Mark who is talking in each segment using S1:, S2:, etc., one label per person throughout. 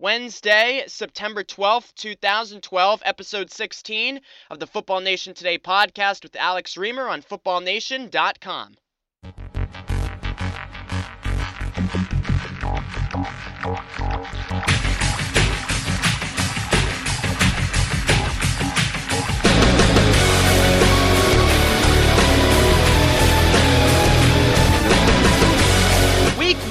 S1: Wednesday, September 12th, 2012, episode 16 of the Football Nation Today podcast with Alex Reimer on footballnation.com.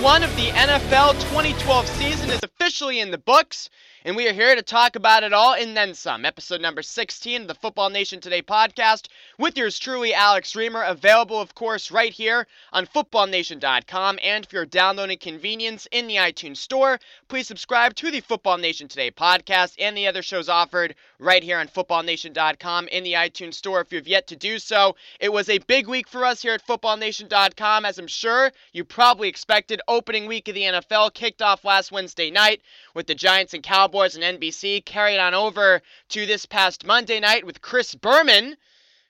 S1: one of the NFL 2012 season is officially in the books, and we are here to talk about it all and then some. Episode number 16 of the Football Nation Today podcast with yours truly, Alex Reimer, available, of course, right here on footballnation.com. And if you're downloading convenience in the iTunes Store, please subscribe to the Football Nation Today podcast and the other shows offered right here on footballnation.com in the iTunes Store if you've yet to do so. It was a big week for us here at footballnation.com, as I'm sure you probably expected. Opening week of the NFL kicked off last Wednesday night with the Giants and Cowboys and NBC, carried on over to this past Monday night with Chris Berman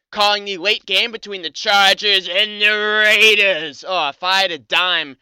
S1: calling the late game between the Chargers and the Raiders. Oh, if I had a dime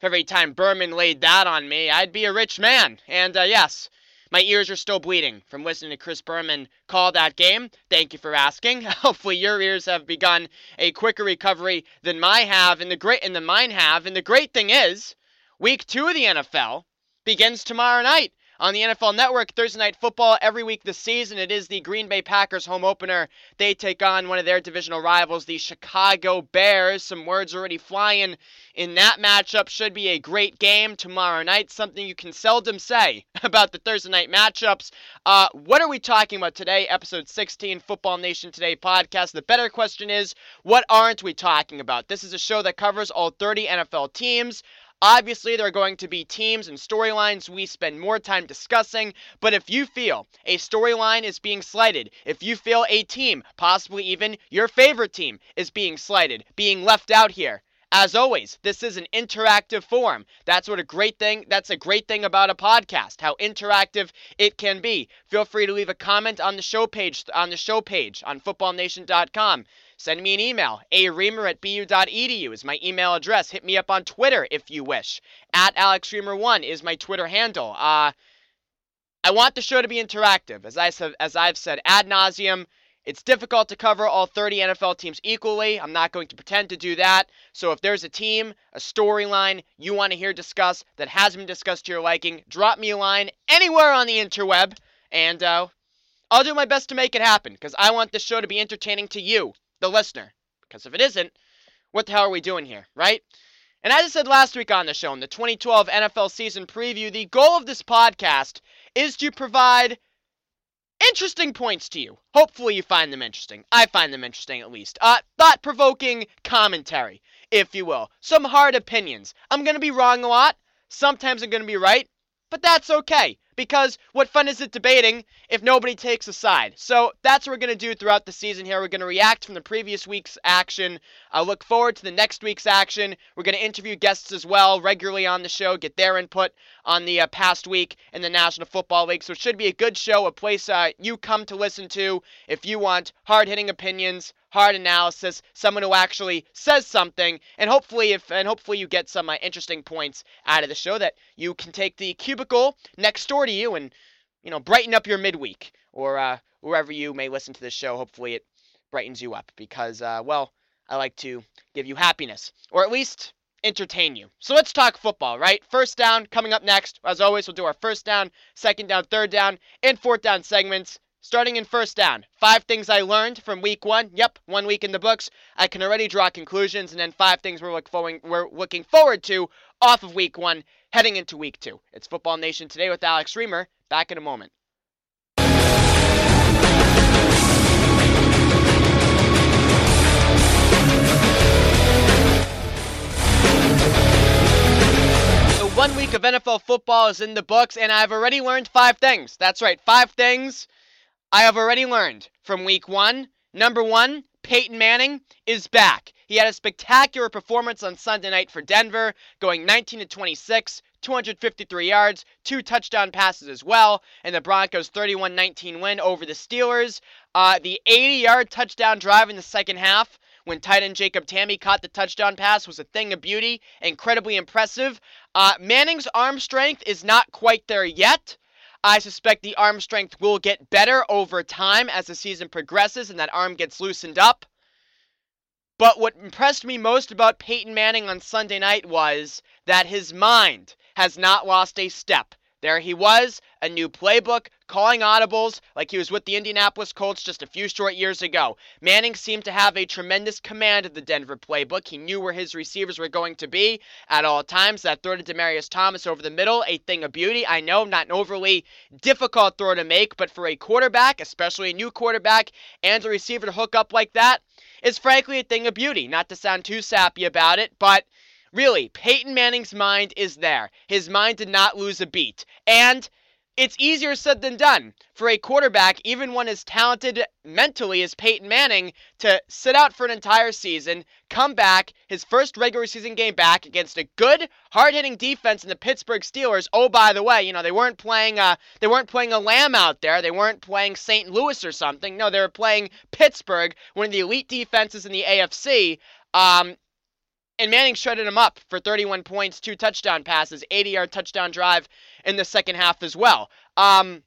S1: for every time Berman laid that on me, I'd be a rich man. And uh, yes, my ears are still bleeding from listening to Chris Berman call that game. Thank you for asking. Hopefully your ears have begun a quicker recovery than mine have, and the great and the mine have. And the great thing is, week two of the NFL begins tomorrow night on the NFL Network, Thursday Night Football, every week this season. It is the Green Bay Packers home opener. They take on one of their divisional rivals, the Chicago Bears. Some words already flying in that matchup. Should be a great game tomorrow night. Something you can seldom say about the Thursday night matchups. Uh, what are we talking about today? Episode 16, Football Nation Today podcast. The better question is, what aren't we talking about? This is a show that covers all 30 NFL teams. Obviously, there are going to be teams and storylines we spend more time discussing, but if you feel a storyline is being slighted, if you feel a team, possibly even your favorite team, is being slighted, being left out here, as always, this is an interactive forum. That's what a great thing, that's a great thing about a podcast, how interactive it can be. Feel free to leave a comment on the show page on the show page on footballnation.com. Send me an email. areimer at bu.edu is my email address. Hit me up on Twitter if you wish. At AlexReimer1 is my Twitter handle. Uh, I want the show to be interactive. As, I, as I've said ad nauseum, it's difficult to cover all 30 NFL teams equally. I'm not going to pretend to do that. So if there's a team, a storyline you want to hear discussed that hasn't been discussed to your liking, drop me a line anywhere on the interweb, and uh, I'll do my best to make it happen because I want this show to be entertaining to you, the listener. Because if it isn't, what the hell are we doing here, right? And as I said last week on the show, in the 2012 NFL season preview, the goal of this podcast is to provide interesting points to you. Hopefully, you find them interesting. I find them interesting, at least. Uh, thought provoking commentary, if you will. Some hard opinions. I'm going to be wrong a lot. Sometimes I'm going to be right. But that's okay. Because what fun is it debating if nobody takes a side? So that's what we're going to do throughout the season here. We're going to react from the previous week's action. I look forward to the next week's action. We're going to interview guests as well regularly on the show, get their input on the uh, past week in the National Football League. So it should be a good show, a place uh, you come to listen to if you want hard hitting opinions, hard analysis, someone who actually says something, and hopefully if and hopefully you get some uh, interesting points out of the show that you can take the cubicle next door to you and you know brighten up your midweek or uh, wherever you may listen to this show. Hopefully it brightens you up because uh, well I like to give you happiness or at least entertain you. So let's talk football, right? First down coming up next. As always, we'll do our first down, second down, third down, and fourth down segments. Starting in first down, five things I learned from week one. Yep, one week in the books. I can already draw conclusions, and then five things we're, look forward, we're looking forward to off of week one, heading into week two. It's Football Nation today with Alex Reimer. Back in a moment. One week of NFL football is in the books, and I've already learned five things. That's right, five things I have already learned from week one. Number one, Peyton Manning is back. He had a spectacular performance on Sunday night for Denver, going 19 to 26, 253 yards, two touchdown passes as well, and the Broncos' 31 19 win over the Steelers. Uh, the 80 yard touchdown drive in the second half when tight end Jacob Tamme caught the touchdown pass was a thing of beauty, incredibly impressive. Uh, Manning's arm strength is not quite there yet, I suspect the arm strength will get better over time as the season progresses and that arm gets loosened up. But what impressed me most about Peyton Manning on Sunday night was that his mind has not lost a step. There he was, a new playbook, calling audibles like he was with the Indianapolis Colts just a few short years ago. Manning seemed to have a tremendous command of the Denver playbook. He knew where his receivers were going to be at all times. That throw to Demaryius Thomas over the middle, a thing of beauty. I know, not an overly difficult throw to make, but for a quarterback, especially a new quarterback, and a receiver to hook up like that, is frankly a thing of beauty. Not to sound too sappy about it, but Really, Peyton Manning's mind is there. His mind did not lose a beat. And it's easier said than done for a quarterback, even one as talented mentally as Peyton Manning, to sit out for an entire season, come back, his first regular season game back against a good, hard-hitting defense in the Pittsburgh Steelers. Oh, by the way, you know they weren't playing, uh, they weren't playing a lamb out there. They weren't playing St. Louis or something. No, they were playing Pittsburgh, one of the elite defenses in the AFC. Um, and Manning shredded him up for 31 points, two touchdown passes, 80 yard touchdown drive in the second half as well. Um,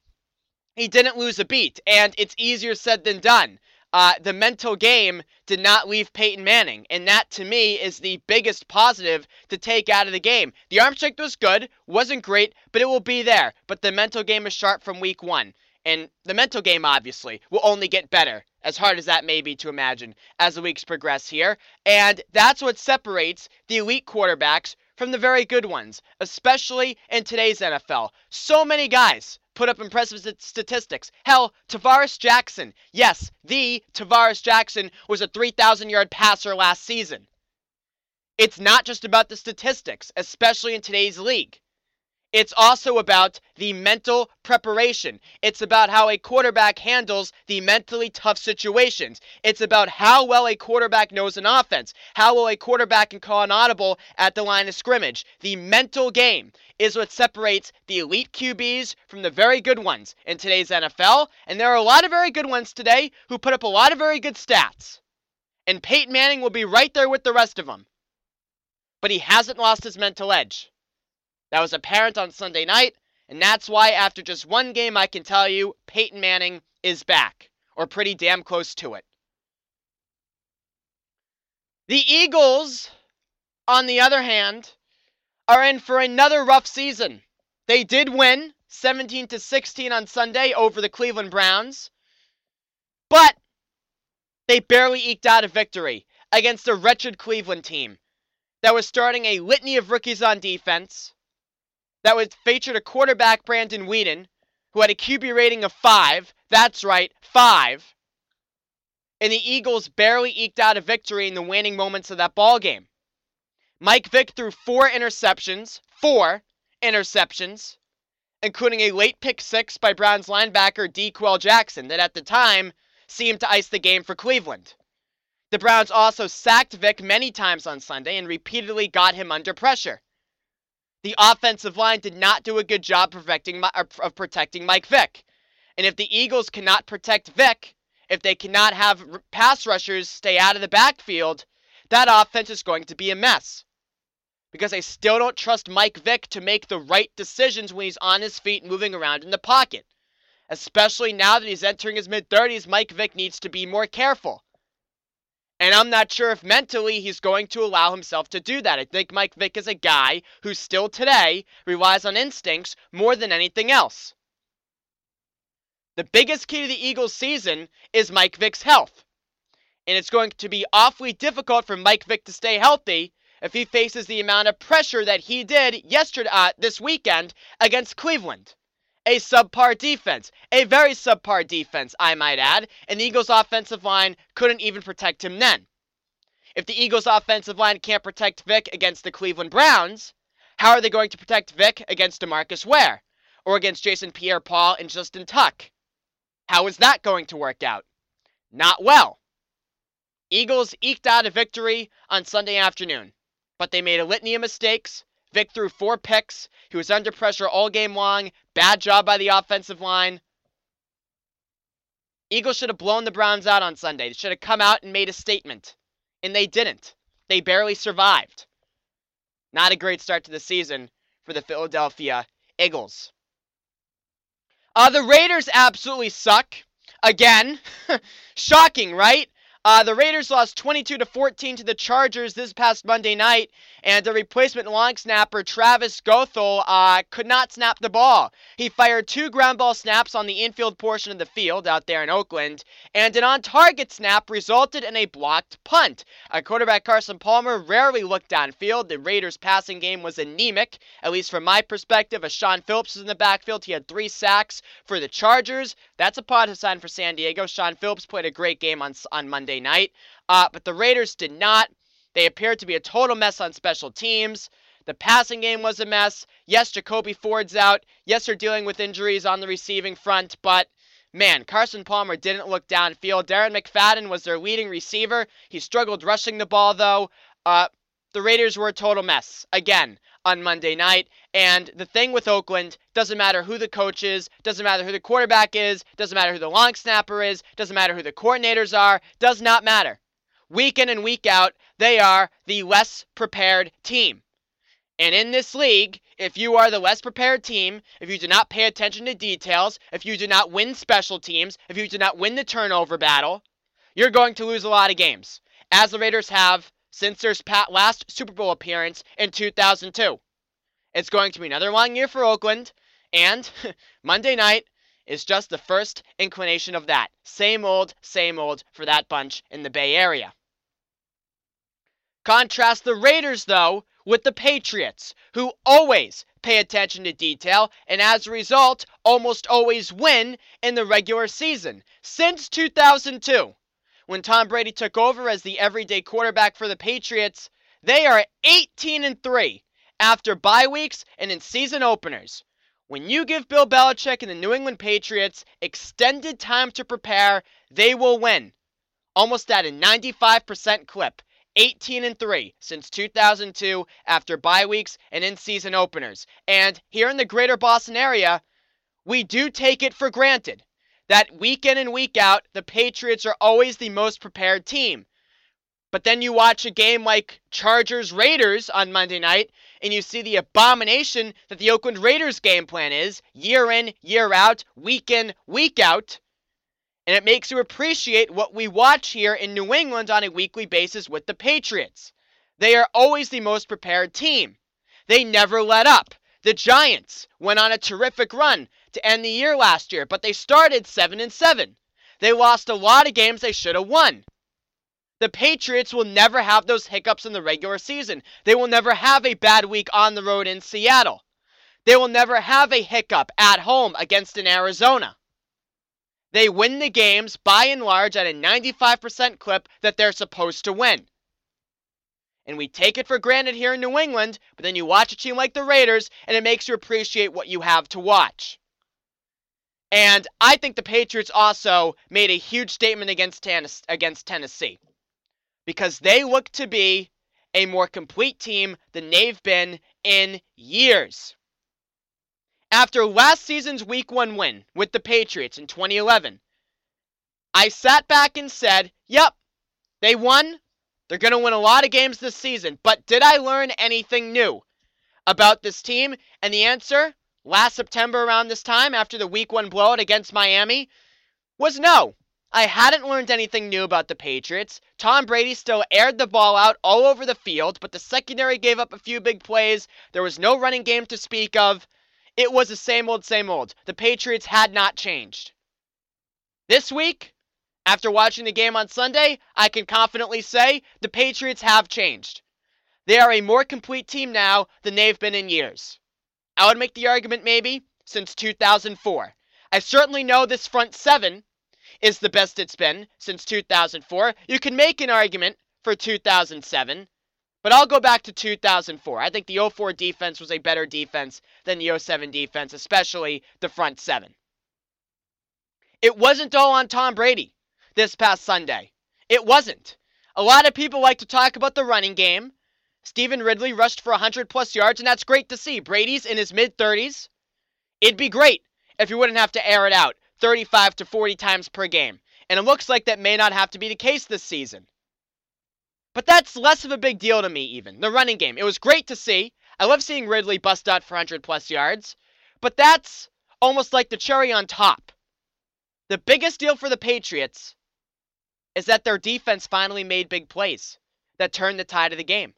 S1: he didn't lose a beat, and it's easier said than done. Uh, the mental game did not leave Peyton Manning, and that to me is the biggest positive to take out of the game. The arm strength was good, wasn't great, but it will be there. But the mental game is sharp from week one. And the mental game, obviously, will only get better, as hard as that may be to imagine, as the weeks progress here. And that's what separates the elite quarterbacks from the very good ones, especially in today's NFL. So many guys put up impressive statistics. Hell, Tarvaris Jackson, yes, the Tarvaris Jackson was a 3,000 yard passer last season. It's not just about the statistics, especially in today's league. It's also about the mental preparation. It's about how a quarterback handles the mentally tough situations. It's about how well a quarterback knows an offense, how well a quarterback can call an audible at the line of scrimmage. The mental game is what separates the elite QBs from the very good ones in today's NFL. And there are a lot of very good ones today who put up a lot of very good stats. And Peyton Manning will be right there with the rest of them. But he hasn't lost his mental edge. That was apparent on Sunday night, and that's why after just one game, I can tell you Peyton Manning is back, or pretty damn close to it. The Eagles, on the other hand, are in for another rough season. They did win 17 to 16 on Sunday over the Cleveland Browns, but they barely eked out a victory against a wretched Cleveland team that was starting a litany of rookies on defense that was featured a quarterback, Brandon Weeden, who had a QB rating of five. That's right, five. And the Eagles barely eked out a victory in the waning moments of that ball game. Mike Vick threw four interceptions, four interceptions, including a late pick six by Browns linebacker D'Qwell Jackson that at the time seemed to ice the game for Cleveland. The Browns also sacked Vick many times on Sunday and repeatedly got him under pressure the offensive line did not do a good job protecting, of protecting Mike Vick. And if the Eagles cannot protect Vick, if they cannot have pass rushers stay out of the backfield, that offense is going to be a mess. Because I still don't trust Mike Vick to make the right decisions when he's on his feet moving around in the pocket. Especially now that he's entering his mid 30s, Mike Vick needs to be more careful. And I'm not sure if mentally he's going to allow himself to do that. I think Mike Vick is a guy who still today relies on instincts more than anything else. The biggest key to the Eagles' season is Mike Vick's health. And it's going to be awfully difficult for Mike Vick to stay healthy if he faces the amount of pressure that he did yesterday uh, this weekend against Cleveland a subpar defense. A very subpar defense, I might add, and the Eagles' offensive line couldn't even protect him then. If the Eagles' offensive line can't protect Vick against the Cleveland Browns, how are they going to protect Vick against DeMarcus Ware? Or against Jason Pierre Paul and Justin Tuck? How is that going to work out? Not well. Eagles eked out a victory on Sunday afternoon, but they made a litany of mistakes Vick threw four picks. He was under pressure all game long. Bad job by the offensive line. Eagles should have blown the Browns out on Sunday. They should have come out and made a statement. And they didn't. They barely survived. Not a great start to the season for the Philadelphia Eagles. Uh, the Raiders absolutely suck. Again. Shocking, right? Uh, the Raiders lost 22 to 14 to the Chargers this past Monday night, and the replacement long snapper Travis Goethel uh, could not snap the ball. He fired two ground ball snaps on the infield portion of the field out there in Oakland, and an on-target snap resulted in a blocked punt. Uh, quarterback Carson Palmer rarely looked downfield. The Raiders' passing game was anemic, at least from my perspective. As Shaun Phillips was in the backfield, he had three sacks for the Chargers. That's a positive sign for San Diego. Shaun Phillips played a great game on on Monday Night. Uh, but the Raiders did not. They appeared to be a total mess on special teams. The passing game was a mess. Yes, Jacoby Ford's out. Yes, they're dealing with injuries on the receiving front, but man, Carson Palmer didn't look downfield. Darren McFadden was their leading receiver. He struggled rushing the ball, though. Uh, the Raiders were a total mess again on Monday night. And the thing with Oakland doesn't matter who the coach is, doesn't matter who the quarterback is, doesn't matter who the long snapper is, doesn't matter who the coordinators are, does not matter. Week in and week out, they are the less prepared team. And in this league, if you are the less prepared team, if you do not pay attention to details, if you do not win special teams, if you do not win the turnover battle, you're going to lose a lot of games, as the Raiders have since their last Super Bowl appearance in 2002. It's going to be another long year for Oakland, and Monday night is just the first inclination of that. Same old, same old for that bunch in the Bay Area. Contrast the Raiders, though, with the Patriots, who always pay attention to detail and as a result almost always win in the regular season since 2002 when Tom Brady took over as the everyday quarterback for the Patriots, they are 18 and 3 after bye weeks and in season openers. When you give Bill Belichick and the New England Patriots extended time to prepare, they will win. Almost at a 95% clip. 18 and 3 since 2002 after bye weeks and in season openers. And here in the greater Boston area, we do take it for granted that week in and week out, the Patriots are always the most prepared team. But then you watch a game like Chargers Raiders on Monday night, and you see the abomination that the Oakland Raiders game plan is year in, year out, week in, week out. And it makes you appreciate what we watch here in New England on a weekly basis with the Patriots. They are always the most prepared team. They never let up. The Giants went on a terrific run to end the year last year, but they started 7 and 7. They lost a lot of games they should have won. The Patriots will never have those hiccups in the regular season. They will never have a bad week on the road in Seattle. They will never have a hiccup at home against an Arizona. They win the games by and large at a 95% clip that they're supposed to win. And we take it for granted here in New England, but then you watch a team like the Raiders, and it makes you appreciate what you have to watch. And I think the Patriots also made a huge statement against, against Tennessee because they look to be a more complete team than they've been in years. After last season's Week 1 win with the Patriots in 2011, I sat back and said, yep, they won, they're going to win a lot of games this season, but did I learn anything new about this team? And the answer, last September around this time, after the week one blowout against Miami, was no. I hadn't learned anything new about the Patriots. Tom Brady still aired the ball out all over the field, but the secondary gave up a few big plays. There was no running game to speak of. It was the same old, same old. The Patriots had not changed. This week, after watching the game on Sunday, I can confidently say the Patriots have changed. They are a more complete team now than they've been in years. I would make the argument maybe since 2004. I certainly know this front seven is the best it's been since 2004. You can make an argument for 2007, but I'll go back to 2004. I think the 04 defense was a better defense than the 07 defense, especially the front seven. It wasn't all on Tom Brady this past Sunday. It wasn't. A lot of people like to talk about the running game. Stevan Ridley rushed for 100 plus yards, and that's great to see. Brady's in his mid 30s. It'd be great if you wouldn't have to air it out 35 to 40 times per game. And it looks like that may not have to be the case this season. But that's less of a big deal to me, even. The running game. It was great to see. I love seeing Ridley bust out for 100 plus yards. But that's almost like the cherry on top. The biggest deal for the Patriots is that their defense finally made big plays that turned the tide of the game.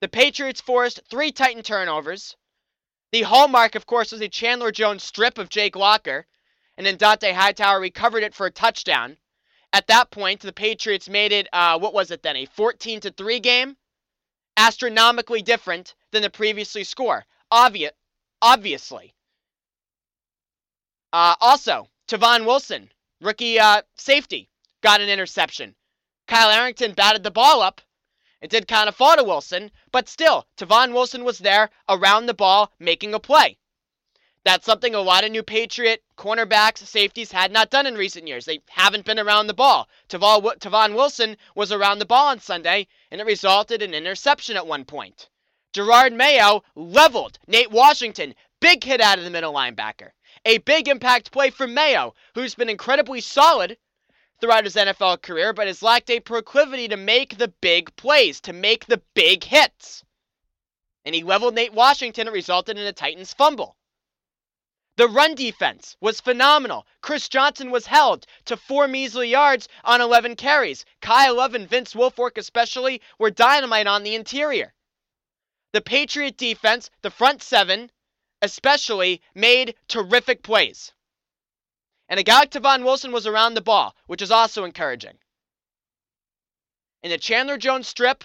S1: The Patriots forced three Titan turnovers. The hallmark, of course, was a Chandler Jones strip of Jake Locker, and then Dont'a Hightower recovered it for a touchdown. At that point, the Patriots made it, uh, what was it then, a 14 to 3 game? Astronomically different than the previously score. Obvious, obviously. Uh, also, Tavon Wilson, rookie uh, safety, got an interception. Kyle Arrington batted the ball up. It did kind of fall to Wilson, but still, Tavon Wilson was there around the ball making a play. That's something a lot of new Patriot cornerbacks, safeties had not done in recent years. They haven't been around the ball. Tavon Wilson was around the ball on Sunday, and it resulted in interception at one point. Jerod Mayo leveled Nate Washington. Big hit out of the middle linebacker. A big impact play for Mayo, who's been incredibly solid throughout his NFL career, but has lacked a proclivity to make the big plays, to make the big hits. And he leveled Nate Washington. It resulted in a Titans fumble. The run defense was phenomenal. Chris Johnson was held to four measly yards on 11 carries. Kyle Love and Vince Wilfork, especially, were dynamite on the interior. The Patriot defense, the front seven, especially, made terrific plays. And a guy like Tavon Wilson was around the ball, which is also encouraging. In the Chandler Jones strip,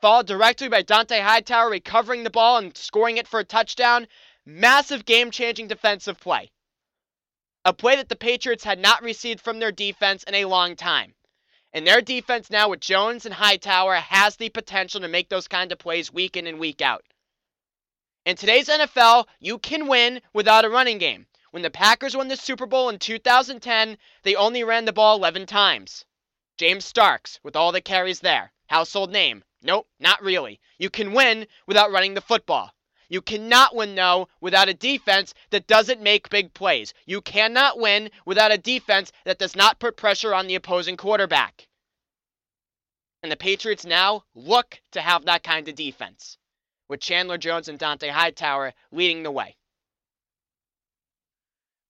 S1: followed directly by Dont'a Hightower recovering the ball and scoring it for a touchdown, Massive game changing defensive play. A play that the Patriots had not received from their defense in a long time. And their defense now with Jones and Hightower has the potential to make those kind of plays week in and week out. In today's NFL, you can win without a running game. When the Packers won the Super Bowl in 2010, they only ran the ball 11 times. James Starks, with all the carries there. Household name. Nope, not really. You can win without running the football. You cannot win, though, without a defense that doesn't make big plays. You cannot win without a defense that does not put pressure on the opposing quarterback. And the Patriots now look to have that kind of defense, with Chandler Jones and Dont'a Hightower leading the way.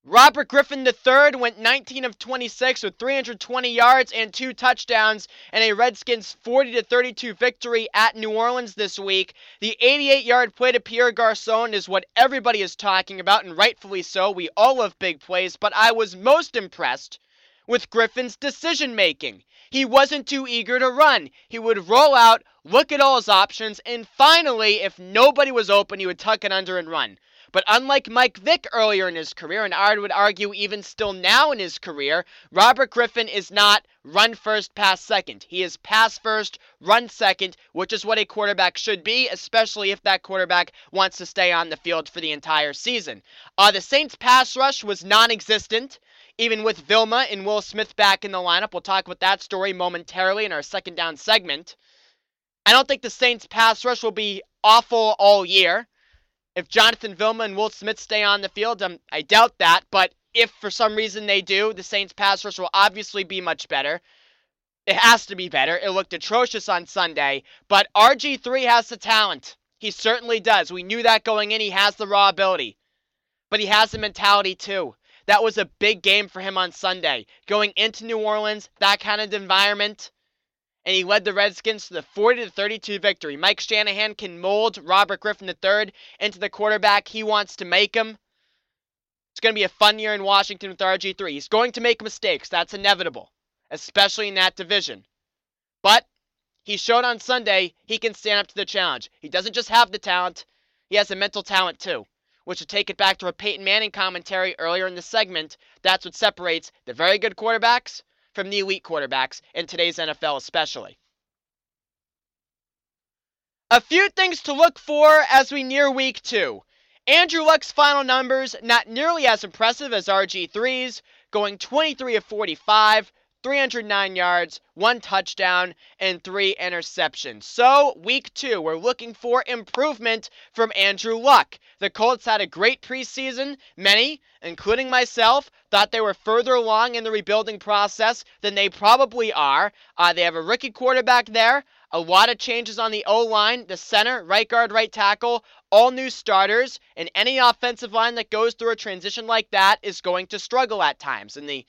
S1: Robert Griffin III went 19 of 26 with 320 yards and two touchdowns in a Redskins 40 to 32 victory at New Orleans this week. The 88 yard play to Pierre Garcon is what everybody is talking about, and rightfully so. We all love big plays, but I was most impressed with Griffin's decision making. He wasn't too eager to run. He would roll out, look at all his options, and finally, if nobody was open, he would tuck it under and run. But unlike Mike Vick earlier in his career, and I would argue even still now in his career, Robert Griffin is not run first, pass second. He is pass first, run second, which is what a quarterback should be, especially if that quarterback wants to stay on the field for the entire season. Uh, the Saints' pass rush was non existent. Even with Vilma and Will Smith back in the lineup, we'll talk about that story momentarily in our second down segment. I don't think the Saints' pass rush will be awful all year. If Jonathan Vilma and Will Smith stay on the field, um, I doubt that. But if for some reason they do, the Saints pass rush will obviously be much better. It has to be better. It looked atrocious on Sunday. But RG3 has the talent. He certainly does. We knew that going in. He has the raw ability. But he has the mentality too. That was a big game for him on Sunday. Going into New Orleans, that kind of environment, and he led the Redskins to the 40 32 victory. Mike Shanahan can mold Robert Griffin III into the quarterback he wants to make him. It's going to be a fun year in Washington with RG3. He's going to make mistakes. That's inevitable, especially in that division. But he showed on Sunday he can stand up to the challenge. He doesn't just have the talent, he has the mental talent too. Which to take it back to a Peyton Manning commentary earlier in the segment, that's what separates the very good quarterbacks from the elite quarterbacks in today's NFL, especially. A few things to look for as we near week two. Andrew Luck's final numbers not nearly as impressive as RG3's, going 23 of 45, 309 yards, one touchdown, and three interceptions. So, week two, we're looking for improvement from Andrew Luck. The Colts had a great preseason. Many, including myself, thought they were further along in the rebuilding process than they probably are. Uh, they have a rookie quarterback there. A lot of changes on the O line, the center, right guard, right tackle, all new starters, and any offensive line that goes through a transition like that is going to struggle at times. And the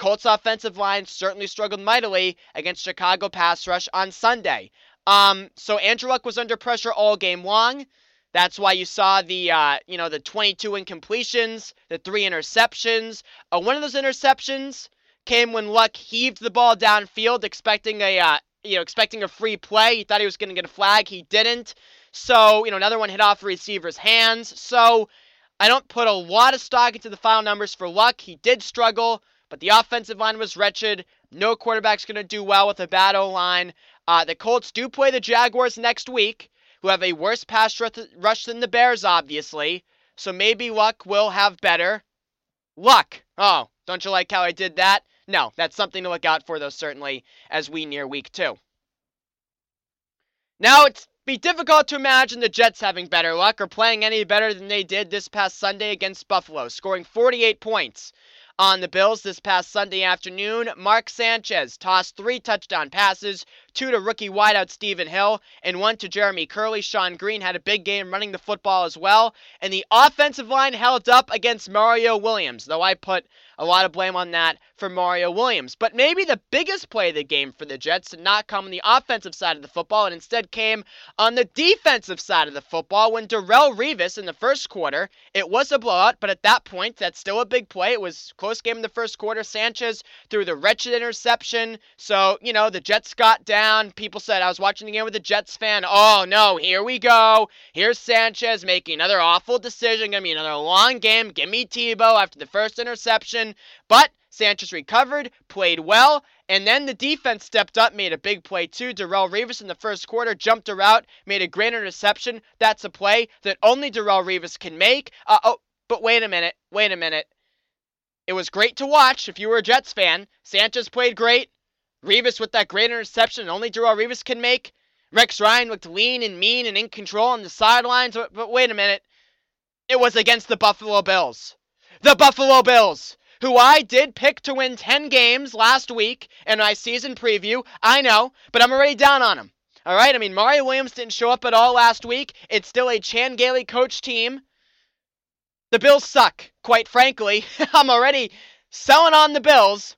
S1: Colts offensive line certainly struggled mightily against Chicago pass rush on Sunday. Um, so Andrew Luck was under pressure all game long. That's why you saw the uh, you know the 22 incompletions, the three interceptions. Uh, one of those interceptions came when Luck heaved the ball downfield, expecting a uh, you know expecting a free play. He thought he was going to get a flag. He didn't. So you know another one hit off the receiver's hands. So I don't put a lot of stock into the final numbers for Luck. He did struggle, but the offensive line was wretched. No quarterback's going to do well with a bad O line. Uh, the Colts do play the Jaguars next week who have a worse pass rush than the Bears, obviously. So maybe Luck will have better. Luck! Oh, don't you like how I did that? No, that's something to look out for, though, certainly, as we near week two. Now, it's be difficult to imagine the Jets having better luck or playing any better than they did this past Sunday against Buffalo, scoring 48 points on the Bills this past Sunday afternoon. Mark Sanchez tossed three touchdown passes, two to rookie wideout Stephen Hill, and one to Jeremy Kerley. Shonn Greene had a big game running the football as well. And the offensive line held up against Mario Williams, though I put a lot of blame on that for Mario Williams. But maybe the biggest play of the game for the Jets did not come on the offensive side of the football and instead came on the defensive side of the football when Darrelle Revis in the first quarter, it was a blowout, but at that point, that's still a big play. It was close game in the first quarter. Sanchez threw the wretched interception. So, you know, the Jets got down. People said, I was watching the game with a Jets fan. Oh, no, here we go. Here's Sanchez making another awful decision. Gonna be another long game. Give me Tebow after the first interception. But Sanchez recovered, played well, and then the defense stepped up, made a big play too. Darrelle Revis in the first quarter jumped a route, made a great interception. That's a play that only Darrelle Revis can make. Uh, oh, but wait a minute, wait a minute. It was great to watch if you were a Jets fan. Sanchez played great. Revis with that great interception only Darrelle Revis can make. Rex Ryan looked lean and mean and in control on the sidelines. But, but wait a minute. It was against the Buffalo Bills. The Buffalo Bills! who I did pick to win 10 games last week in my season preview. I know, but I'm already down on them. All right, I mean, Mario Williams didn't show up at all last week. It's still a Chan Gailey coach team. The Bills suck, quite frankly. I'm already selling on the Bills.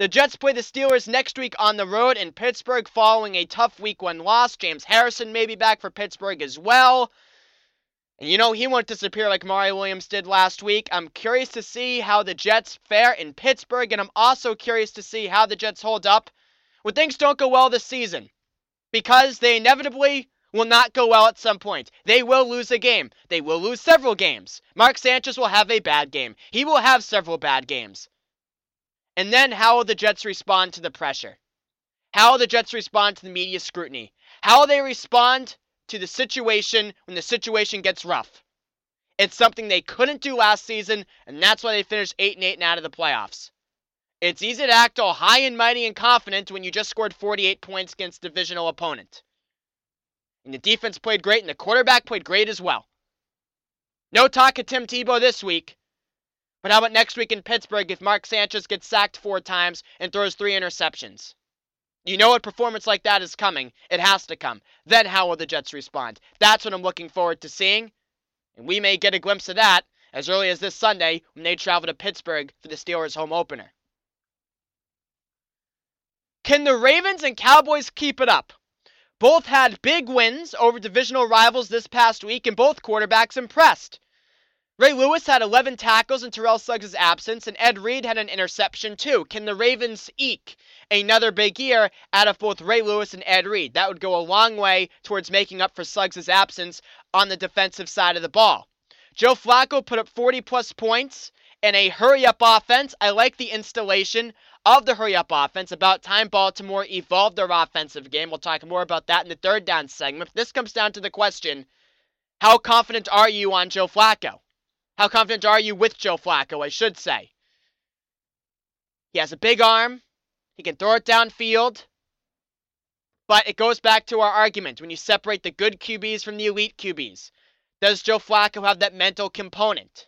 S1: The Jets play the Steelers next week on the road in Pittsburgh following a tough week one loss. James Harrison may be back for Pittsburgh as well. And you know, he won't disappear like Mario Williams did last week. I'm curious to see how the Jets fare in Pittsburgh, and I'm also curious to see how the Jets hold up when things don't go well this season. Because they inevitably will not go well at some point. They will lose a game. They will lose several games. Mark Sanchez will have a bad game. He will have several bad games. And then how will the Jets respond to the pressure? How will the Jets respond to the media scrutiny? How will they respond to the situation when the situation gets rough. It's something they couldn't do last season, and that's why they finished 8 and 8 and out of the playoffs. It's easy to act all high and mighty and confident when you just scored 48 points against a divisional opponent. And the defense played great, and the quarterback played great as well. No talk of Tim Tebow this week. But how about next week in Pittsburgh if Mark Sanchez gets sacked four times and throws three interceptions? You know a performance like that is coming. It has to come. Then how will the Jets respond? That's what I'm looking forward to seeing. And we may get a glimpse of that as early as this Sunday when they travel to Pittsburgh for the Steelers' home opener. Can the Ravens and Cowboys keep it up? Both had big wins over divisional rivals this past week, and both quarterbacks impressed. Ray Lewis had 11 tackles in Terrell Suggs' absence, and Ed Reed had an interception too. Can the Ravens eke another big year out of both Ray Lewis and Ed Reed? That would go a long way towards making up for Suggs' absence on the defensive side of the ball. Joe Flacco put up 40 plus points in a hurry up offense. I like the installation of the hurry up offense. About time Baltimore evolved their offensive game. We'll talk more about that in the third down segment. This comes down to the question how confident are you on Joe Flacco? How confident are you with Joe Flacco, I should say? He has a big arm. He can throw it downfield. But it goes back to our argument when you separate the good QBs from the elite QBs. Does Joe Flacco have that mental component?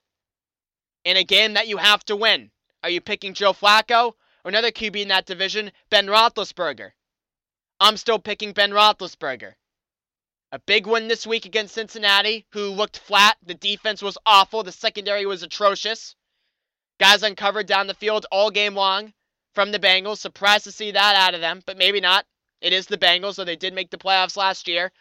S1: In a game that you have to win, are you picking Joe Flacco or another QB in that division, Ben Roethlisberger? I'm still picking Ben Roethlisberger. A big win this week against Cincinnati, who looked flat. The defense was awful. The secondary was atrocious. Guys uncovered down the field all game long from the Bengals. Surprised to see that out of them, but maybe not. It is the Bengals, so they did make the playoffs last year.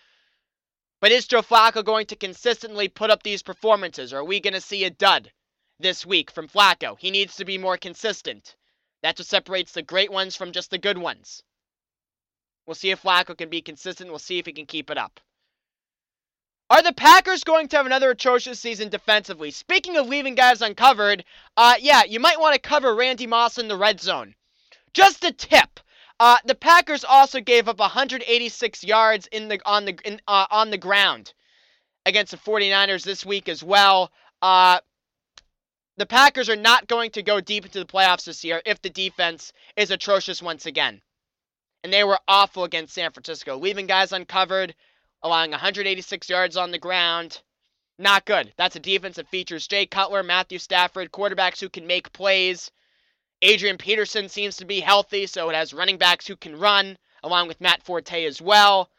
S1: But is Joe Flacco going to consistently put up these performances, or are we going to see a dud this week from Flacco? He needs to be more consistent. That's what separates the great ones from just the good ones. We'll see if Flacco can be consistent. We'll see if he can keep it up. Are the Packers going to have another atrocious season defensively? Speaking of leaving guys uncovered, uh, yeah, you might want to cover Randy Moss in the red zone. Just a tip. Uh, the Packers also gave up 186 yards in the on the in, uh, on the ground against the 49ers this week as well. Uh, the Packers are not going to go deep into the playoffs this year if the defense is atrocious once again. And they were awful against San Francisco, leaving guys uncovered, allowing 186 yards on the ground. Not good. That's a defense that features Jay Cutler, Matthew Stafford, quarterbacks who can make plays. Adrian Peterson seems to be healthy, so it has running backs who can run, along with Matt Forte as well.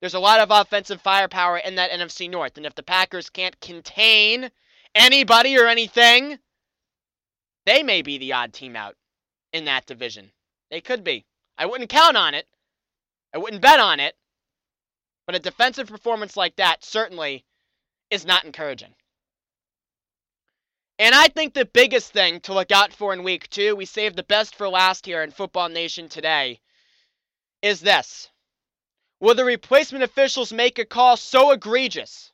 S1: There's a lot of offensive firepower in that NFC North, and if the Packers can't contain anybody or anything, they may be the odd team out in that division. They could be. I wouldn't count on it. I wouldn't bet on it. But a defensive performance like that certainly is not encouraging. And I think the biggest thing to look out for in week two, we saved the best for last here in Football Nation today, is this. Will the replacement officials make a call so egregious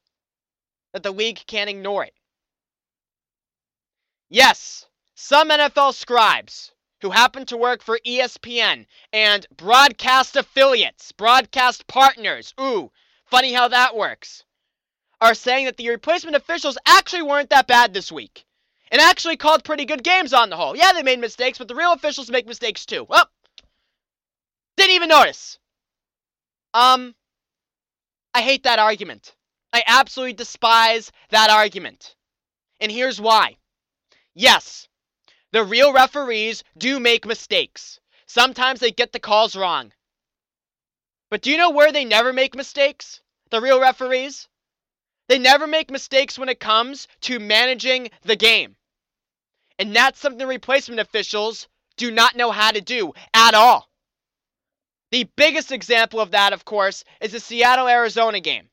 S1: that the league can't ignore it? Yes, some NFL scribes who happen to work for ESPN and broadcast affiliates, broadcast partners. Ooh, funny how that works. Are saying that the replacement officials actually weren't that bad this week. And actually called pretty good games on the whole. Yeah, they made mistakes, but the real officials make mistakes too. Well, didn't even notice. Um, I hate that argument. I absolutely despise that argument. And here's why. Yes, the real referees do make mistakes. Sometimes they get the calls wrong. But do you know where they never make mistakes? The real referees? They never make mistakes when it comes to managing the game. And that's something replacement officials do not know how to do at all. The biggest example of that, of course, is the Seattle Arizona game.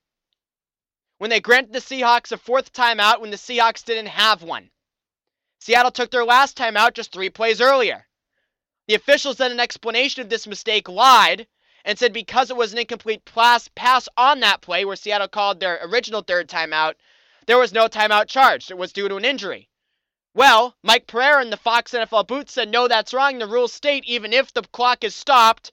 S1: When they granted the Seahawks a fourth timeout when the Seahawks didn't have one. Seattle took their last time out just three plays earlier. The officials then, in explanation of this mistake, lied and said because it was an incomplete pass, pass on that play where Seattle called their original third timeout, there was no timeout charged. It was due to an injury. Well, Mike Pereira in the Fox NFL booth said, no, that's wrong. The rules state even if the clock is stopped,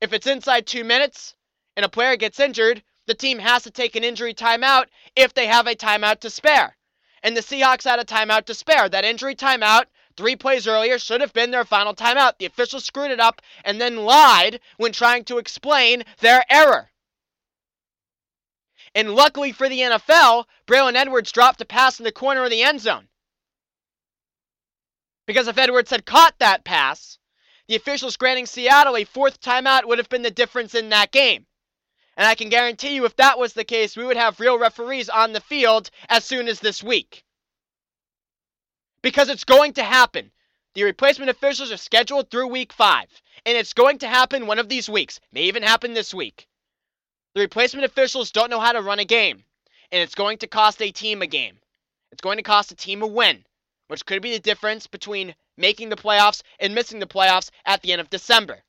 S1: if it's inside two minutes and a player gets injured, the team has to take an injury timeout if they have a timeout to spare and the Seahawks had a timeout to spare. That injury timeout, three plays earlier, should have been their final timeout. The officials screwed it up and then lied when trying to explain their error. And luckily for the NFL, Braylon Edwards dropped a pass in the corner of the end zone. Because if Edwards had caught that pass, the officials granting Seattle a fourth timeout would have been the difference in that game. And I can guarantee you, if that was the case, we would have real referees on the field as soon as this week. Because it's going to happen. The replacement officials are scheduled through week five, and it's going to happen one of these weeks. May even happen this week. The replacement officials don't know how to run a game, and it's going to cost a team a game. It's going to cost a team a win, which could be the difference between making the playoffs and missing the playoffs at the end of December.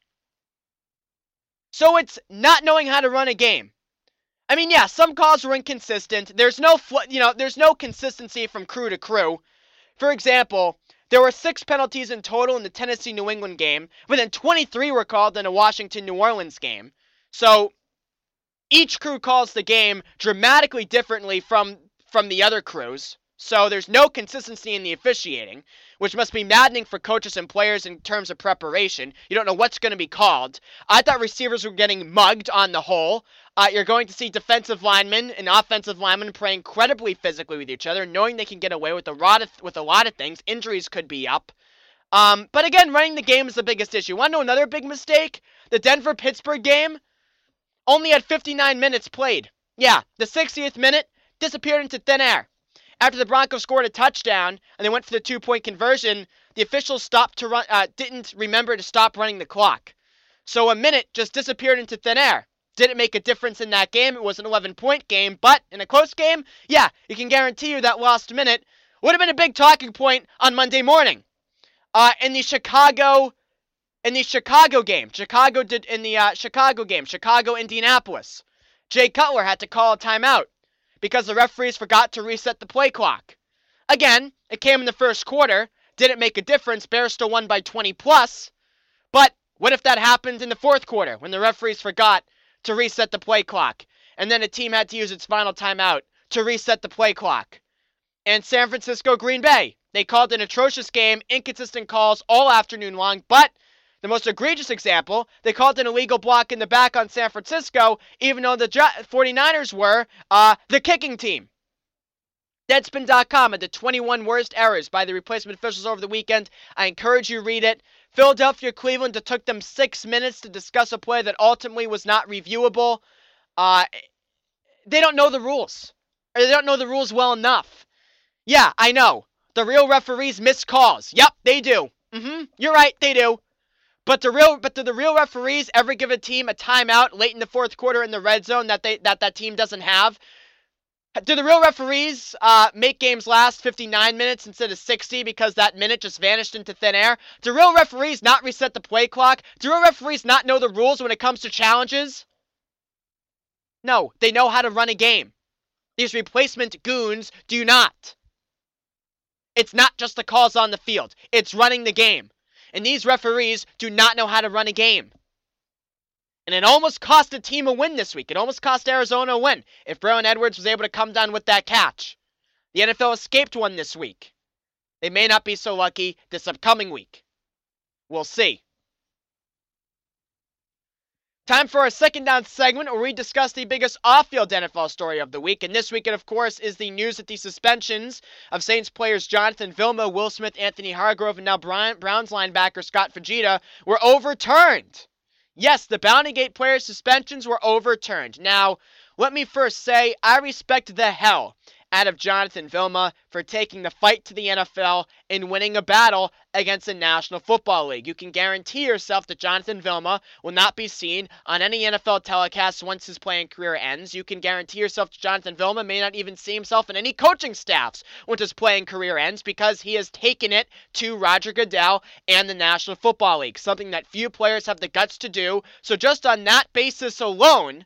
S1: So it's not knowing how to run a game. I mean, yeah, some calls were inconsistent. There's no, fl- you know, there's no consistency from crew to crew. For example, there were six penalties in total in the Tennessee New England game, but then 23 were called in a Washington New Orleans game. So each crew calls the game dramatically differently from from the other crews. So there's no consistency in the officiating, which must be maddening for coaches and players in terms of preparation. You don't know what's going to be called. I thought receivers were getting mugged on the whole. Uh, you're going to see defensive linemen and offensive linemen playing incredibly physically with each other, knowing they can get away with a lot of, with a lot of things. Injuries could be up. Um, but again, running the game is the biggest issue. Want to know another big mistake? The Denver Pittsburgh game. only had 59 minutes played. Yeah, the 60th minute disappeared into thin air. After the Broncos scored a touchdown and they went for the two point conversion, the officials stopped to run, uh, didn't remember to stop running the clock. So a minute just disappeared into thin air. Did it make a difference in that game? It was an 11 point game, but in a close game, yeah, you can guarantee you that lost minute would have been a big talking point on Monday morning. Uh, in the Chicago, in the Chicago game, Chicago did in the uh, Chicago game, Chicago Indianapolis, Jay Cutler had to call a timeout because the referees forgot to reset the play clock. Again, it came in the first quarter. Didn't make a difference. Bears still won by 20 plus. But what if that happened in the fourth quarter when the referees forgot to reset the play clock? And then a team had to use its final timeout to reset the play clock. And San Francisco Green Bay, they called an atrocious game, inconsistent calls all afternoon long, but the most egregious example, they called an illegal block in the back on San Francisco, even though the 49ers were uh, the kicking team. Deadspin.com had the 21 worst errors by the replacement officials over the weekend. I encourage you read it. Philadelphia Cleveland, it took them six minutes to discuss a play that ultimately was not reviewable. Uh, they don't know the rules. Or they don't know the rules well enough. Yeah, I know. The real referees miss calls. Yep, they do. Mm-hmm. You're right, they do. But the real, but do the real referees ever give a team a timeout late in the fourth quarter in the red zone that they that that team doesn't have? Do the real referees uh, make games last 59 minutes instead of 60 because that minute just vanished into thin air? Do real referees not reset the play clock? Do real referees not know the rules when it comes to challenges? No, they know how to run a game. These replacement goons do not. It's not just the calls on the field, it's running the game. And these referees do not know how to run a game. And it almost cost a team a win this week. It almost cost Arizona a win if Braylon Edwards was able to come down with that catch. The NFL escaped one this week. They may not be so lucky this upcoming week. We'll see. Time for our second down segment where we discuss the biggest off-field NFL story of the week. And this weekend, of course, is the news that the suspensions of Saints players Jonathan Vilma, Will Smith, Anthony Hargrove, and now Bryant Browns linebacker Scott Fujita were overturned. Yes, the Bounty Gate players' suspensions were overturned. Now, let me first say I respect the hell out of Jonathan Vilma for taking the fight to the NFL and winning a battle against the National Football League. You can guarantee yourself that Jonathan Vilma will not be seen on any NFL telecast once his playing career ends. You can guarantee yourself that Jonathan Vilma may not even see himself in any coaching staffs once his playing career ends because he has taken it to Roger Goodell and the National Football League, something that few players have the guts to do. So just on that basis alone,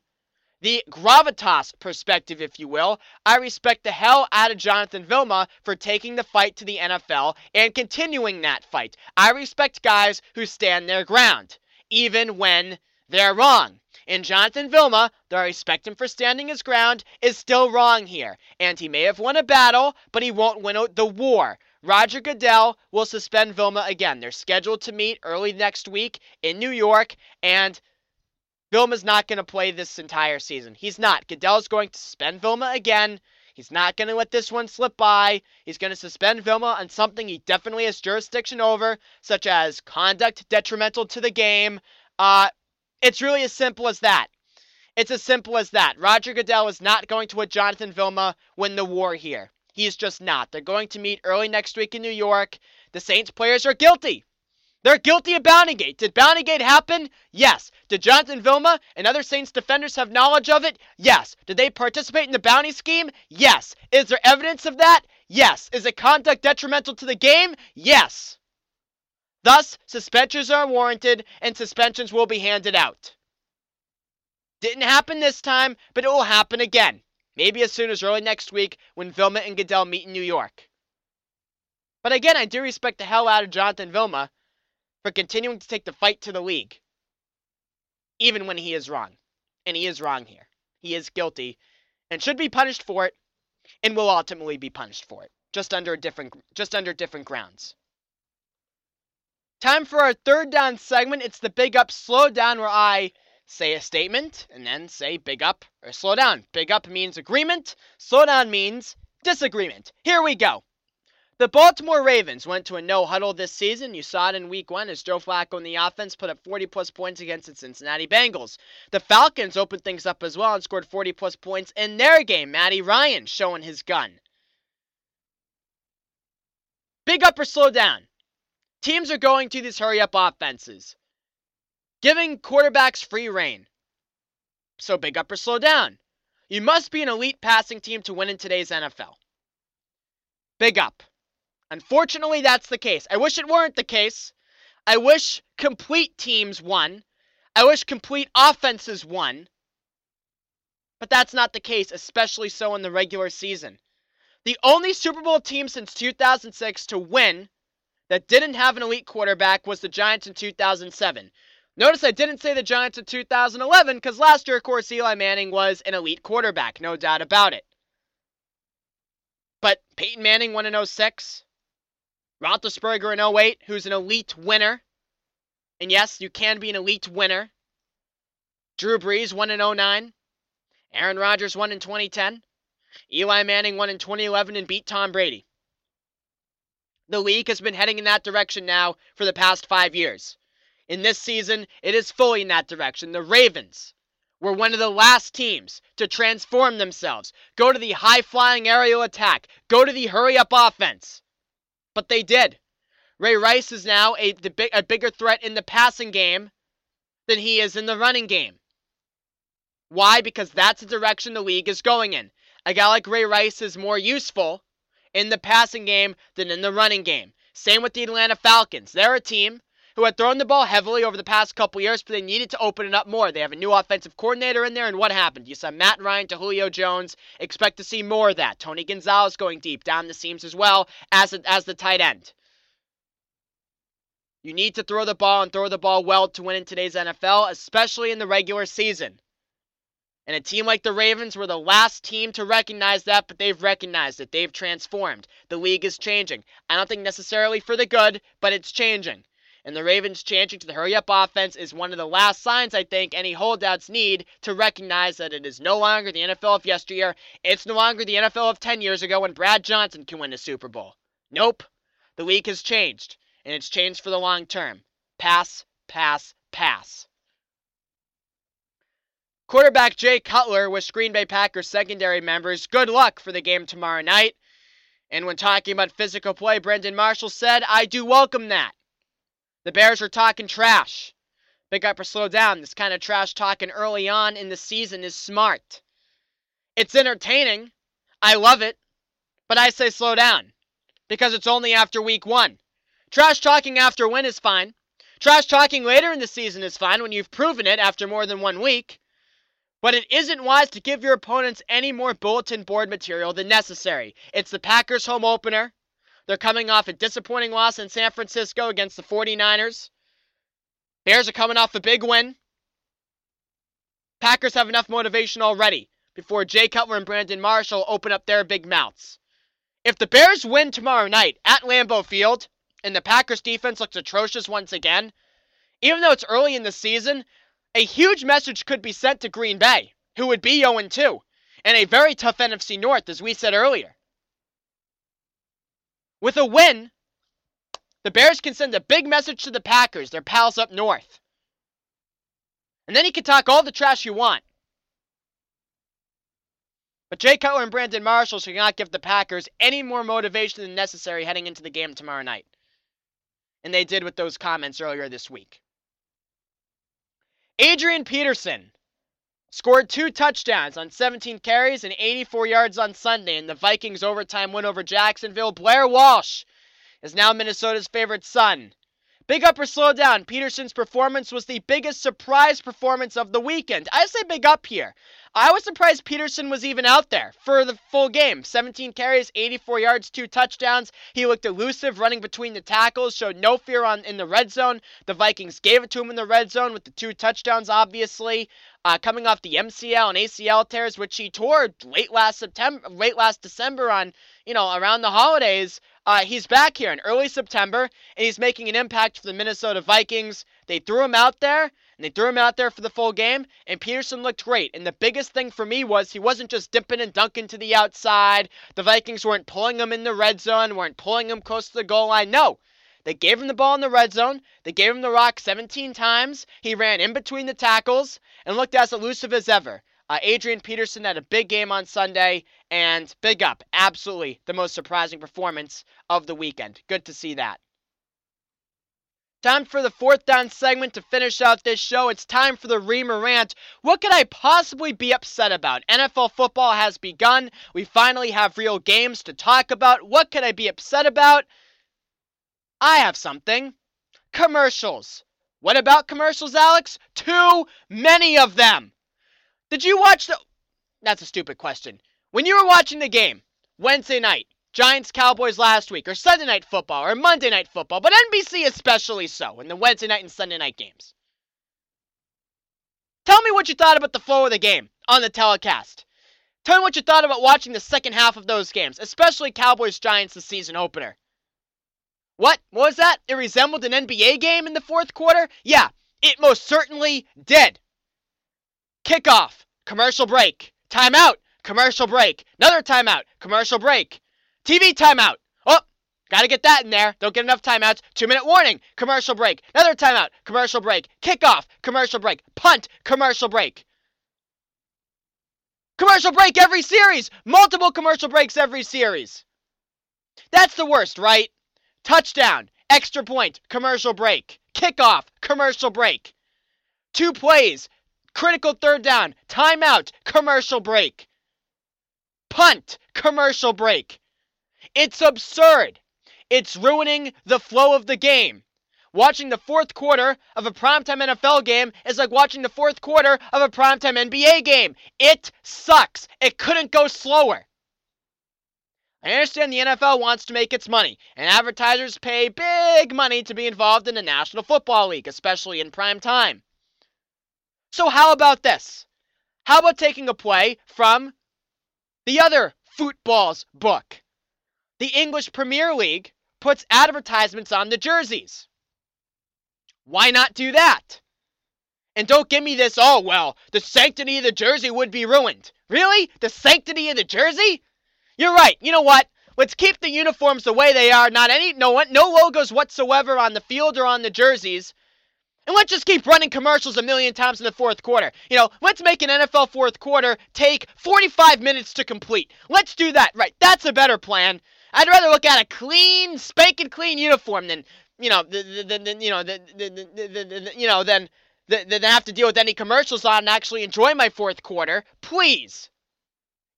S1: the gravitas perspective, if you will, I respect the hell out of Jonathan Vilma for taking the fight to the NFL and continuing that fight. I respect guys who stand their ground, even when they're wrong. And Jonathan Vilma, though I respect him for standing his ground, is still wrong here. And he may have won a battle, but he won't win the war. Roger Goodell will suspend Vilma again. They're scheduled to meet early next week in New York, and Vilma's not going to play this entire season. He's not. Goodell's going to suspend Vilma again. He's not going to let this one slip by. He's going to suspend Vilma on something he definitely has jurisdiction over, such as conduct detrimental to the game. Uh, it's really as simple as that. It's as simple as that. Roger Goodell is not going to let Jonathan Vilma win the war here. He's just not. They're going to meet early next week in New York. The Saints players are guilty. They're guilty of Bountygate. Did Bountygate happen? Yes. Did Jonathan Vilma and other Saints defenders have knowledge of it? Yes. Did they participate in the bounty scheme? Yes. Is there evidence of that? Yes. Is it conduct detrimental to the game? Yes. Thus, suspensions are warranted and suspensions will be handed out. Didn't happen this time, but it will happen again. Maybe as soon as early next week when Vilma and Goodell meet in New York. But again, I do respect the hell out of Jonathan Vilma for continuing to take the fight to the league, even when he is wrong. And he is wrong here. He is guilty and should be punished for it and will ultimately be punished for it, just under different just under different grounds. Time for our third down segment. It's the big up slow down where I say a statement and then say big up or slow down. Big up means agreement, slow down means disagreement. Here we go. The Baltimore Ravens went to a no huddle this season. You saw it in week one as Joe Flacco and the offense put up 40 plus points against the Cincinnati Bengals. The Falcons opened things up as well and scored 40 plus points in their game. Matty Ryan showing his gun. Big up or slow down. Teams are going to these hurry up offenses, giving quarterbacks free reign. So big up or slow down. You must be an elite passing team to win in today's NFL. Big up. Unfortunately, that's the case. I wish it weren't the case. I wish complete teams won. I wish complete offenses won. But that's not the case, especially so in the regular season. The only Super Bowl team since 2006 to win that didn't have an elite quarterback was the Giants in 2007. Notice I didn't say the Giants in 2011 because last year, of course, Eli Manning was an elite quarterback, no doubt about it. But Peyton Manning won in 06. Roethlisberger in 08, who's an elite winner. And yes, you can be an elite winner. Drew Brees won in 09. Aaron Rodgers won in 2010. Eli Manning won in 2011 and beat Tom Brady. The league has been heading in that direction now for the past five years. In this season, it is fully in that direction. The Ravens were one of the last teams to transform themselves, go to the high flying aerial attack, go to the hurry up offense. But they did. Ray Rice is now a, a bigger threat in the passing game than he is in the running game. Why? Because that's the direction the league is going in. A guy like Ray Rice is more useful in the passing game than in the running game. Same with the Atlanta Falcons. They're a team who had thrown the ball heavily over the past couple years, but they needed to open it up more. They have a new offensive coordinator in there, and what happened? You saw Matt Ryan to Julio Jones. Expect to see more of that. Tony Gonzalez going deep down the seams as well as, a, as the tight end. You need to throw the ball and throw the ball well to win in today's NFL, especially in the regular season. And a team like the Ravens were the last team to recognize that, but they've recognized it. They've transformed. The league is changing. I don't think necessarily for the good, but it's changing and the Ravens changing to the hurry up offense is one of the last signs I think any holdouts need to recognize that it is no longer the NFL of yesteryear. It's no longer the NFL of 10 years ago when Brad Johnson can win a Super Bowl. Nope. The league has changed, and it's changed for the long term. Pass, pass, pass. Quarterback Jay Cutler with Green Bay Packers secondary members good luck for the game tomorrow night. And when talking about physical play, Brandon Marshall said, I do welcome that. The Bears are talking trash. Big up or slow down. This kind of trash talking early on in the season is smart. It's entertaining. I love it. But I say slow down. Because it's only after week one. Trash talking after win is fine. Trash talking later in the season is fine when you've proven it after more than one week. But it isn't wise to give your opponents any more bulletin board material than necessary. It's the Packers home opener. They're coming off a disappointing loss in San Francisco against the 49ers. Bears are coming off a big win. Packers have enough motivation already before Jay Cutler and Brandon Marshall open up their big mouths. If the Bears win tomorrow night at Lambeau Field and the Packers defense looks atrocious once again, even though it's early in the season, a huge message could be sent to Green Bay, who would be 0 2, and a very tough NFC North, as we said earlier. With a win, the Bears can send a big message to the Packers, their pals up north. And then you can talk all the trash you want. But Jay Cutler and Brandon Marshall should not give the Packers any more motivation than necessary heading into the game tomorrow night. And they did with those comments earlier this week. Adrian Peterson scored two touchdowns on 17 carries and 84 yards on Sunday in the Vikings' overtime win over Jacksonville. Blair Walsh is now Minnesota's favorite son. Big up or slow down. Peterson's performance was the biggest surprise performance of the weekend. I say big up here. I was surprised Peterson was even out there for the full game. 17 carries, 84 yards, two touchdowns. He looked elusive, running between the tackles, showed no fear on in the red zone. The Vikings gave it to him in the red zone with the two touchdowns, obviously. uh, coming off the MCL and ACL tears, which he tore late last September, late last December on, you know, around the holidays. Uh, he's back here in early September, and he's making an impact for the Minnesota Vikings. They threw him out there, and they threw him out there for the full game, and Peterson looked great. And the biggest thing for me was he wasn't just dipping and dunking to the outside. The Vikings weren't pulling him in the red zone, weren't pulling him close to the goal line. No, they gave him the ball in the red zone. They gave him the rock 17 times. He ran in between the tackles and looked as elusive as ever. Uh, Adrian Peterson had a big game on Sunday, and big up. Absolutely the most surprising performance of the weekend. Good to see that. Time for the fourth down segment to finish out this show. It's time for the Reimer rant. What could I possibly be upset about? NFL football has begun. We finally have real games to talk about. What could I be upset about? I have something. Commercials. What about commercials, Alex? Too many of them. Did you watch the. That's a stupid question. When you were watching the game, Wednesday night, Giants Cowboys last week, or Sunday night football, or Monday night football, but NBC especially so, in the Wednesday night and Sunday night games. Tell me what you thought about the flow of the game on the telecast. Tell me what you thought about watching the second half of those games, especially Cowboys Giants, the season opener. What? What was that? It resembled an NBA game in the fourth quarter? Yeah, it most certainly did. Kickoff, commercial break, timeout, commercial break, another timeout, commercial break, TV timeout. Oh, gotta get that in there. Don't get enough timeouts. Two minute warning, commercial break, another timeout, commercial break, kickoff, commercial break, punt, commercial break. Commercial break every series, multiple commercial breaks every series. That's the worst, right? Touchdown, extra point, commercial break. Kickoff, commercial break. Two plays, critical third down, timeout, commercial break. Punt, commercial break. It's absurd. It's ruining the flow of the game. Watching the fourth quarter of a primetime NFL game is like watching the fourth quarter of a primetime NBA game. It sucks. It couldn't go slower. I understand the NFL wants to make its money, and advertisers pay big money to be involved in the National Football League, especially in prime time. So, how about this? How about taking a play from the other football's book? The English Premier League puts advertisements on the jerseys. Why not do that? And don't give me this, oh, well, the sanctity of the jersey would be ruined. Really? The sanctity of the jersey? You're right. You know what? Let's keep the uniforms the way they are. Not any no no logos whatsoever on the field or on the jerseys. And let's just keep running commercials a million times in the fourth quarter. You know, let's make an NFL fourth quarter take 45 minutes to complete. Let's do that. Right. That's a better plan. I'd rather look at a clean, spanking clean uniform than, you know, you know, the, the, the, you know, than, than have to deal with any commercials on and actually enjoy my fourth quarter. Please.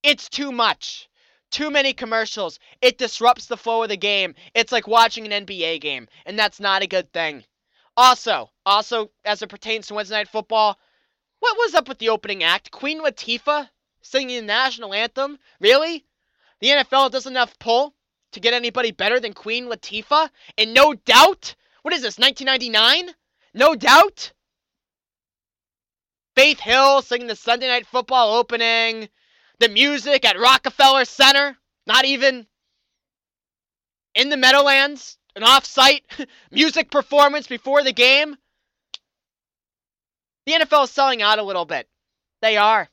S1: It's too much. Too many commercials. It disrupts the flow of the game. It's like watching an NBA game, and that's not a good thing. Also, also as it pertains to Wednesday Night Football, what was up with the opening act? Queen Latifah singing the national anthem? Really? The NFL doesn't enough pull to get anybody better than Queen Latifah? And no doubt, what is this, 1999? No doubt? Faith Hill singing the Sunday Night Football opening the music at Rockefeller Center, not even in the Meadowlands, an off-site music performance before the game. The NFL is selling out a little bit. They are.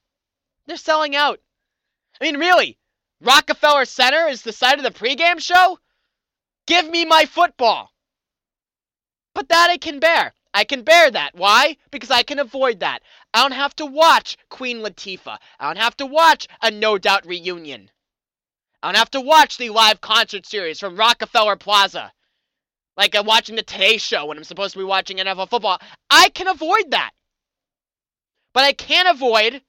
S1: They're selling out. I mean, really, Rockefeller Center is the site of the pregame show? Give me my football. But that I can bear. I can bear that. Why? Because I can avoid that. I don't have to watch Queen Latifah. I don't have to watch a No Doubt reunion. I don't have to watch the live concert series from Rockefeller Plaza. Like I'm watching the Today Show when I'm supposed to be watching NFL football. I can avoid that. But I can't avoid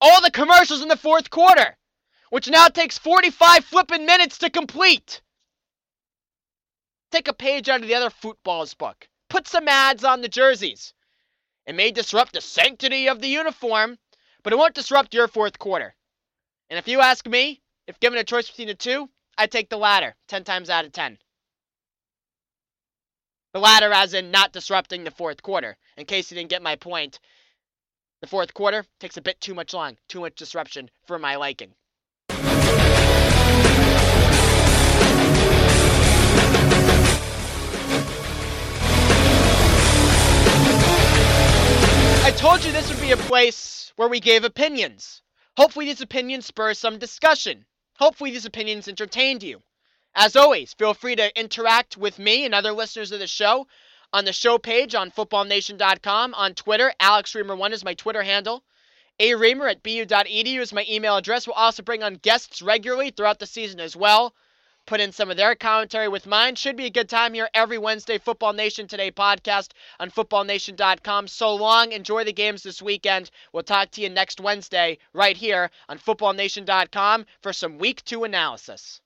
S1: all the commercials in the fourth quarter, which now takes 45 flippin' minutes to complete. Take a page out of the other football's book. Put some ads on the jerseys. It may disrupt the sanctity of the uniform, but it won't disrupt your fourth quarter. And if you ask me, if given a choice between the two, I'd take the latter 10 times out of 10. The latter, as in not disrupting the fourth quarter. In case you didn't get my point, The fourth quarter takes a bit too much long, too much disruption for my liking. I told you this would be a place where we gave opinions. Hopefully, these opinions spur some discussion. Hopefully, these opinions entertained you. As always, feel free to interact with me and other listeners of the show on the show page on footballnation.com. On Twitter, AlexReimer1 is my Twitter handle. areimer at bu.edu is my email address. We'll also bring on guests regularly throughout the season as well put in some of their commentary with mine. Should be a good time here every Wednesday. Football Nation Today podcast on footballnation.com. So long. Enjoy the games this weekend. We'll talk to you next Wednesday right here on footballnation.com for some week two analysis.